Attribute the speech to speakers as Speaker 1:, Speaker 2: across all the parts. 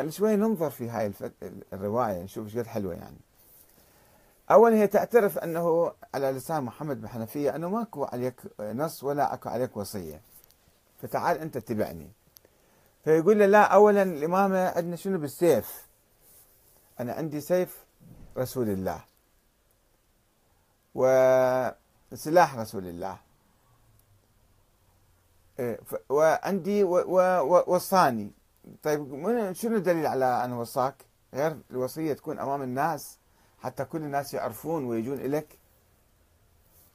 Speaker 1: خلي شوي ننظر في هاي الرواية نشوف إيش قد حلوة يعني. أولا هي تعترف أنه على لسان محمد بن حنفية أنه ماكو عليك نص ولا أكو عليك وصية. فتعال أنت اتبعني فيقول له لا أولا الإمامة عندنا شنو بالسيف؟ أنا عندي سيف رسول الله. وسلاح رسول الله. إيه، وعندي وصاني طيب شنو الدليل على أن وصاك غير الوصية تكون أمام الناس حتى كل الناس يعرفون ويجون إليك.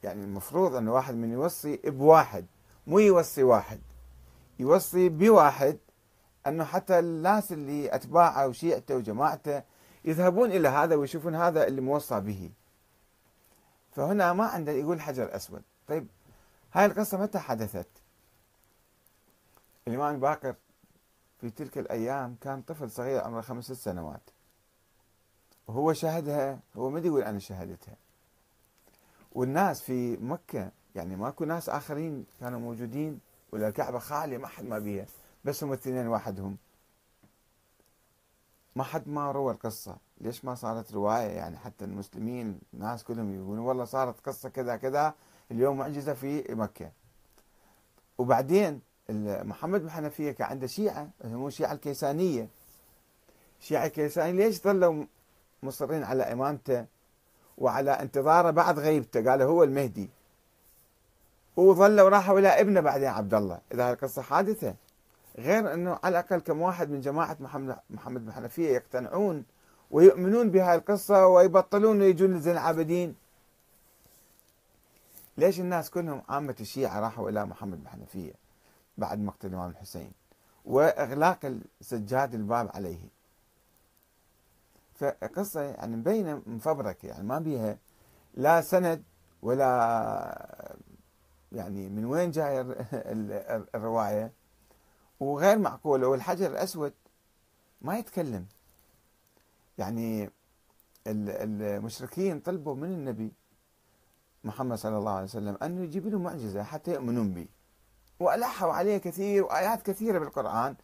Speaker 1: يعني المفروض أن واحد من يوصي بواحد مو يوصي واحد. يوصي بواحد أنه حتى الناس اللي أتباعه وشيعته وجماعته يذهبون إلى هذا ويشوفون هذا اللي موصى به. فهنا ما عنده يقول حجر أسود. طيب هاي القصة متى حدثت؟ الإمام باكر في تلك الأيام كان طفل صغير عمره خمس ست سنوات. وهو شاهدها هو ما يقول أنا شاهدتها والناس في مكة يعني ماكو ناس آخرين كانوا موجودين ولا الكعبة خالية ما حد ما بيها. بس هم الاثنين وحدهم ما حد ما روى القصة. ليش ما صارت رواية؟ يعني حتى المسلمين الناس كلهم يقولون والله صارت قصة كذا كذا. اليوم معجزة في مكة. وبعدين محمد بن حنفية كان عنده شيعة هم الشيعة الكيسانية. الشيعة الكيسانية ليش ظلوا مصرين على إمامته وعلى انتظاره بعد غيبته؟ قال هو المهدي. وظلوا راحوا إلى ابنه بعدين عبد الله إذا القصة حادثة. غير أنه على الأقل كم واحد من جماعة محمد محمد بن حنفية يقتنعون ويؤمنون بهاي القصة ويبطلون ويجون لزين العابدين. ليش الناس كلهم عامة الشيعة راحوا إلى محمد بن حنفية؟ بعد مقتل الإمام الحسين. وإغلاق السجاد الباب عليه. فقصة يعني مبينة مفبركة يعني ما بيها لا سند ولا يعني من وين جاي الرواية. وغير معقولة والحجر الأسود ما يتكلم. يعني المشركين طلبوا من النبي محمد صلى الله عليه وسلم أن يجيب لهم معجزة حتى يؤمنون به. وألحوا عليه كثير وآيات كثيرة بالقرآن.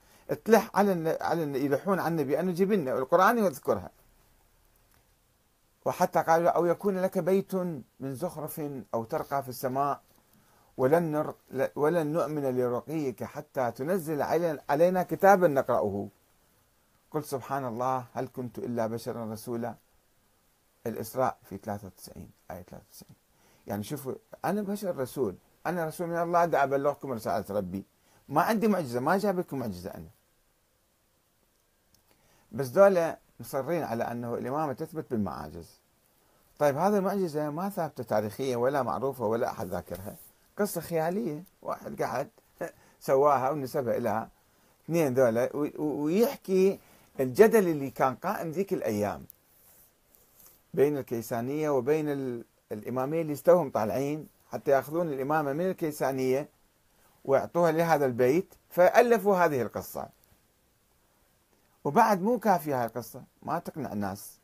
Speaker 1: تلح على على يلحون على النبي أنه جيب لنا القرآن يذكرها. وحتى قالوا أو يكون لك بيت من زخرف أو ترقى في السماء ولن, نر... ولن نؤمن لرقيك حتى تنزل علينا كتابا نقرأه. قل سبحان الله هل كنت إلا بشرا رسولا؟ الإسراء في 93 آية 93 يعني شوفوا أنا بشر رسول. أنا رسول من الله دا أبلغكم رسالة ربي. ما عندي معجزة ما جاب لكم معجزة أنا. بس دولة مصرين على أنه الإمامة تثبت بالمعاجز. طيب هذه المعجزة ما ثابتة تاريخيا ولا معروفة ولا أحد ذاكرها. قصة خيالية واحد قعد سواها ونسبها إلى اثنين ذولا ويحكي الجدل اللي كان قائم ذيك الأيام بين الكيسانية وبين الإمامية اللي استوهم طالعين. حتى يأخذون الإمامة من الكيسانية ويعطوها لهذا البيت فألفوا هذه القصة. وبعد مو كافية هاي القصة ما تقنع الناس.